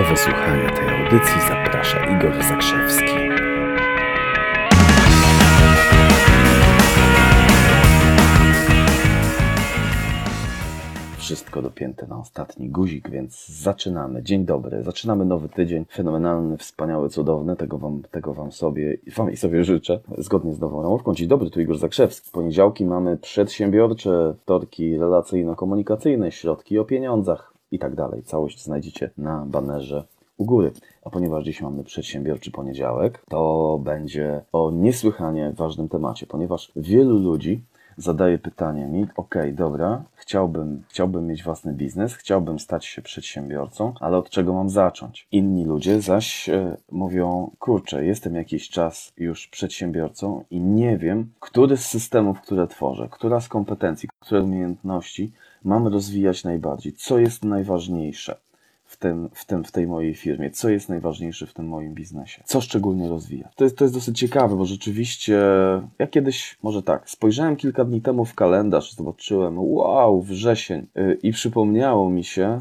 Do wysłuchania tej audycji zaprasza Igor Zakrzewski. Wszystko dopięte na ostatni guzik, więc zaczynamy. Dzień dobry. Zaczynamy nowy tydzień. Fenomenalny, wspaniały, cudowny. Tego wam, tego wam sobie, wam i sobie życzę. Zgodnie z nową ramówką. Dzień dobry, tu Igor Zakrzewski. Poniedziałki mamy przedsiębiorcze, wtorki relacyjno-komunikacyjne, środki o pieniądzach i tak dalej. Całość znajdziecie na banerze u góry. A ponieważ dziś mamy przedsiębiorczy poniedziałek, to będzie o niesłychanie ważnym temacie, ponieważ wielu ludzi zadaje pytanie mi, ok, dobra, chciałbym, chciałbym mieć własny biznes, chciałbym stać się przedsiębiorcą, ale od czego mam zacząć? Inni ludzie zaś e, mówią, kurczę, jestem jakiś czas już przedsiębiorcą i nie wiem, który z systemów, które tworzę, która z kompetencji, które umiejętności mam rozwijać najbardziej, co jest najważniejsze w, tym, w, tym, w tej mojej firmie, co jest najważniejsze w tym moim biznesie, co szczególnie rozwija. To jest, to jest dosyć ciekawe, bo rzeczywiście ja kiedyś, może tak, spojrzałem kilka dni temu w kalendarz, zobaczyłem, wow, wrzesień yy, i przypomniało mi się,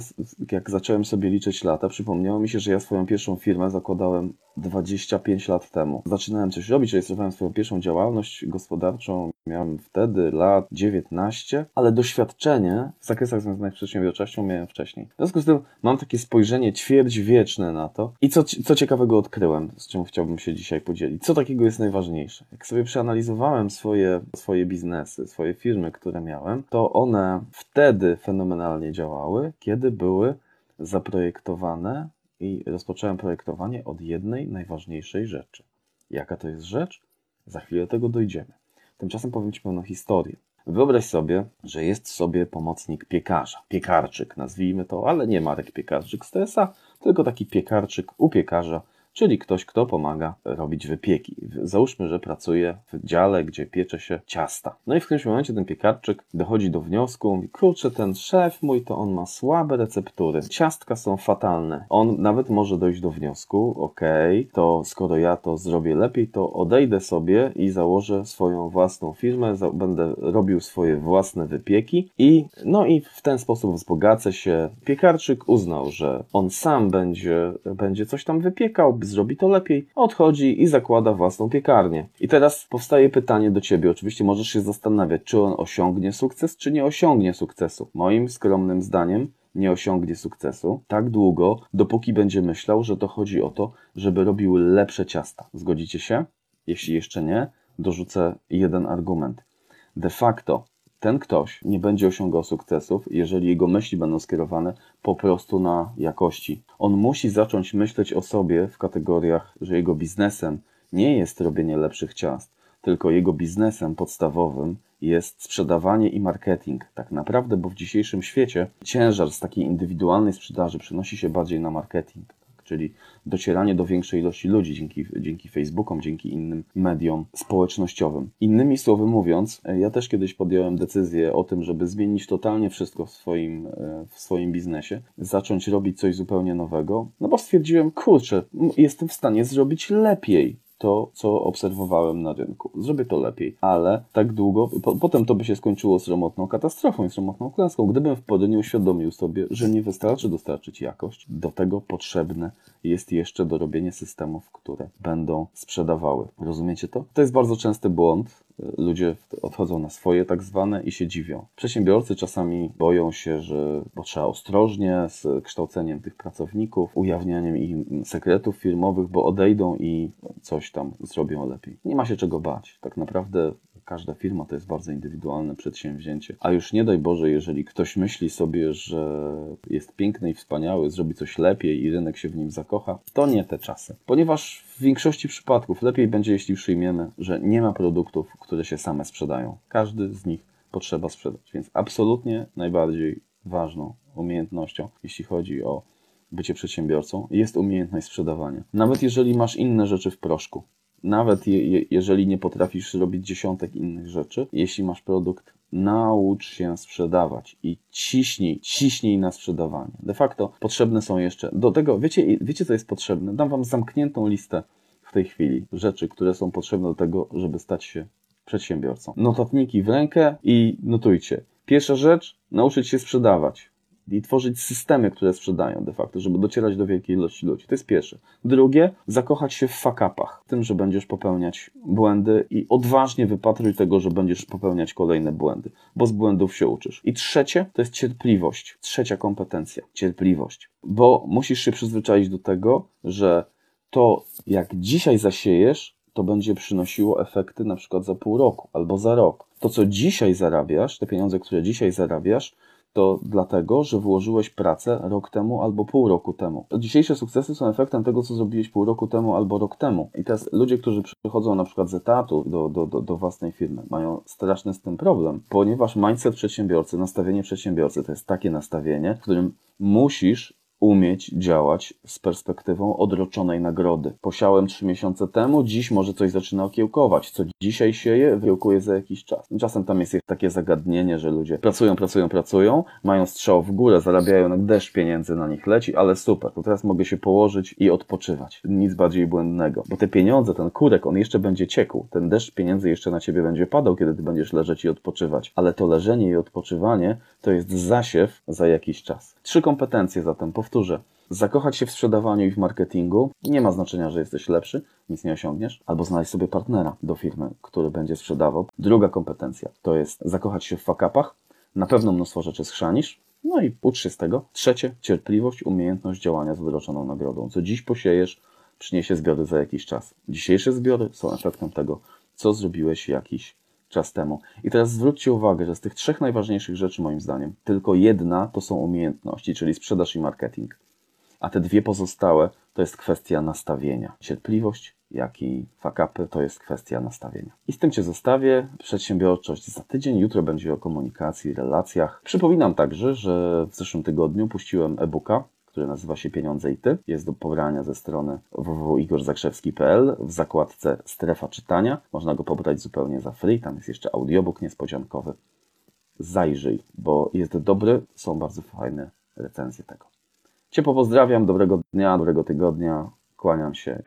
jak zacząłem sobie liczyć lata, przypomniało mi się, że ja swoją pierwszą firmę zakładałem 25 lat temu. Zaczynałem coś robić, rejestrowałem swoją pierwszą działalność gospodarczą, miałem wtedy lat 19, ale doświadczenie w zakresach związanych z przedsiębiorczością miałem wcześniej. W związku z tym mam takie spojrzenie ćwierćwieczne na to i co, co ciekawego odkryłem, z czym chciałbym się dzisiaj podzielić. Co takiego jest najważniejsze? Jak sobie przeanalizowałem swoje, swoje biznesy, swoje firmy, które miałem, to one wtedy fenomenalnie działały, kiedy były zaprojektowane i rozpocząłem projektowanie od jednej najważniejszej rzeczy. Jaka to jest rzecz? Za chwilę do tego dojdziemy. Tymczasem powiem Ci pewną historię. Wyobraź sobie, że jest sobie pomocnik piekarza, piekarczyk nazwijmy to, ale nie Marek Piekarczyk z TSA, tylko taki piekarczyk u piekarza, czyli ktoś, kto pomaga robić wypieki. Załóżmy, że pracuje w dziale, gdzie piecze się ciasta. No i w którymś momencie ten piekarczyk dochodzi do wniosku, mówi, kurczę, ten szef mój to on ma słabe receptury, ciastka są fatalne. On nawet może dojść do wniosku, okej, okay, to skoro ja to zrobię lepiej, to odejdę sobie i założę swoją własną firmę, będę robił swoje własne wypieki i no i w ten sposób wzbogacę się. Piekarczyk uznał, że on sam będzie, będzie coś tam wypiekał, zrobi to lepiej, odchodzi i zakłada własną piekarnię. I teraz powstaje pytanie do ciebie. Oczywiście możesz się zastanawiać, czy on osiągnie sukces, czy nie osiągnie sukcesu. Moim skromnym zdaniem nie osiągnie sukcesu tak długo, dopóki będzie myślał, że to chodzi o to, żeby robił lepsze ciasta. Zgodzicie się? Jeśli jeszcze nie, dorzucę jeden argument. De facto ten ktoś nie będzie osiągał sukcesów, jeżeli jego myśli będą skierowane po prostu na jakości. On musi zacząć myśleć o sobie w kategoriach, że jego biznesem nie jest robienie lepszych ciast, tylko jego biznesem podstawowym jest sprzedawanie i marketing. Tak naprawdę, bo w dzisiejszym świecie ciężar z takiej indywidualnej sprzedaży przenosi się bardziej na marketing czyli docieranie do większej ilości ludzi dzięki, dzięki Facebookom, dzięki innym mediom społecznościowym. Innymi słowy mówiąc, e, ja też kiedyś podjąłem decyzję o tym, żeby zmienić totalnie wszystko w swoim, e, w swoim biznesie, zacząć robić coś zupełnie nowego, no bo stwierdziłem, kurczę, jestem w stanie zrobić lepiej to, co obserwowałem na rynku. Zrobię to lepiej, ale tak długo, po, potem to by się skończyło sromotną katastrofą i sromotną klęską, gdybym w nie uświadomił sobie, że nie wystarczy dostarczyć jakość, do tego potrzebne jest jeszcze dorobienie systemów, które będą sprzedawały. Rozumiecie to? To jest bardzo częsty błąd, ludzie odchodzą na swoje tak zwane i się dziwią. Przedsiębiorcy czasami boją się, że bo trzeba ostrożnie z kształceniem tych pracowników, ujawnianiem im sekretów firmowych, bo odejdą i coś tam zrobią lepiej. Nie ma się czego bać. Tak naprawdę Każda firma to jest bardzo indywidualne przedsięwzięcie. A już nie daj Boże, jeżeli ktoś myśli sobie, że jest piękny i wspaniały, zrobi coś lepiej i rynek się w nim zakocha, to nie te czasy. Ponieważ w większości przypadków lepiej będzie, jeśli przyjmiemy, że nie ma produktów, które się same sprzedają. Każdy z nich potrzeba sprzedać. Więc absolutnie najbardziej ważną umiejętnością, jeśli chodzi o bycie przedsiębiorcą, jest umiejętność sprzedawania. Nawet jeżeli masz inne rzeczy w proszku, nawet je, jeżeli nie potrafisz robić dziesiątek innych rzeczy, jeśli masz produkt, naucz się sprzedawać i ciśnij, ciśnij na sprzedawanie. De facto potrzebne są jeszcze, do tego, wiecie, wiecie co jest potrzebne? Dam wam zamkniętą listę w tej chwili rzeczy, które są potrzebne do tego, żeby stać się przedsiębiorcą. Notatniki w rękę i notujcie. Pierwsza rzecz, nauczyć się sprzedawać. I tworzyć systemy, które sprzedają de facto, żeby docierać do wielkiej ilości ludzi. To jest pierwsze. Drugie, zakochać się w fakapach, tym, że będziesz popełniać błędy i odważnie wypatruj tego, że będziesz popełniać kolejne błędy, bo z błędów się uczysz. I trzecie, to jest cierpliwość. Trzecia kompetencja. Cierpliwość. Bo musisz się przyzwyczaić do tego, że to, jak dzisiaj zasiejesz, to będzie przynosiło efekty na przykład za pół roku albo za rok. To, co dzisiaj zarabiasz, te pieniądze, które dzisiaj zarabiasz, to dlatego, że włożyłeś pracę rok temu albo pół roku temu. Dzisiejsze sukcesy są efektem tego, co zrobiłeś pół roku temu albo rok temu. I teraz ludzie, którzy przychodzą na przykład z etatu do, do, do, do własnej firmy, mają straszny z tym problem, ponieważ mindset przedsiębiorcy, nastawienie przedsiębiorcy to jest takie nastawienie, w którym musisz umieć działać z perspektywą odroczonej nagrody. Posiałem trzy miesiące temu, dziś może coś zaczyna okiełkować. Co dzisiaj sieje, wykiełkuje za jakiś czas. Czasem tam jest takie zagadnienie, że ludzie pracują, pracują, pracują, mają strzał w górę, zarabiają jak deszcz pieniędzy na nich leci, ale super, to teraz mogę się położyć i odpoczywać. Nic bardziej błędnego. Bo te pieniądze, ten kurek, on jeszcze będzie ciekł. Ten deszcz pieniędzy jeszcze na ciebie będzie padał, kiedy ty będziesz leżeć i odpoczywać. Ale to leżenie i odpoczywanie to jest zasiew za jakiś czas. Trzy kompetencje zatem, powtórzę. Zakochać się w sprzedawaniu i w marketingu. Nie ma znaczenia, że jesteś lepszy, nic nie osiągniesz. Albo znaleźć sobie partnera do firmy, który będzie sprzedawał. Druga kompetencja to jest zakochać się w fakapach. Na pewno mnóstwo rzeczy schrzanisz. No i ucz się z tego. Trzecie, cierpliwość, umiejętność działania z wyroczoną nagrodą. Co dziś posiejesz, przyniesie zbiory za jakiś czas. Dzisiejsze zbiory są efektem tego, co zrobiłeś jakiś czas temu. I teraz zwróćcie uwagę, że z tych trzech najważniejszych rzeczy, moim zdaniem, tylko jedna to są umiejętności, czyli sprzedaż i marketing. A te dwie pozostałe to jest kwestia nastawienia. Cierpliwość, jak i fakapy to jest kwestia nastawienia. I z tym Cię zostawię. Przedsiębiorczość za tydzień. Jutro będzie o komunikacji, relacjach. Przypominam także, że w zeszłym tygodniu puściłem e-booka który nazywa się Pieniądze i Ty. Jest do pobrania ze strony www.igorzakrzewski.pl w zakładce Strefa Czytania. Można go pobrać zupełnie za free. Tam jest jeszcze audiobook niespodziankowy. Zajrzyj, bo jest dobry, są bardzo fajne recenzje tego. Ciepło pozdrawiam, dobrego dnia, dobrego tygodnia. Kłaniam się.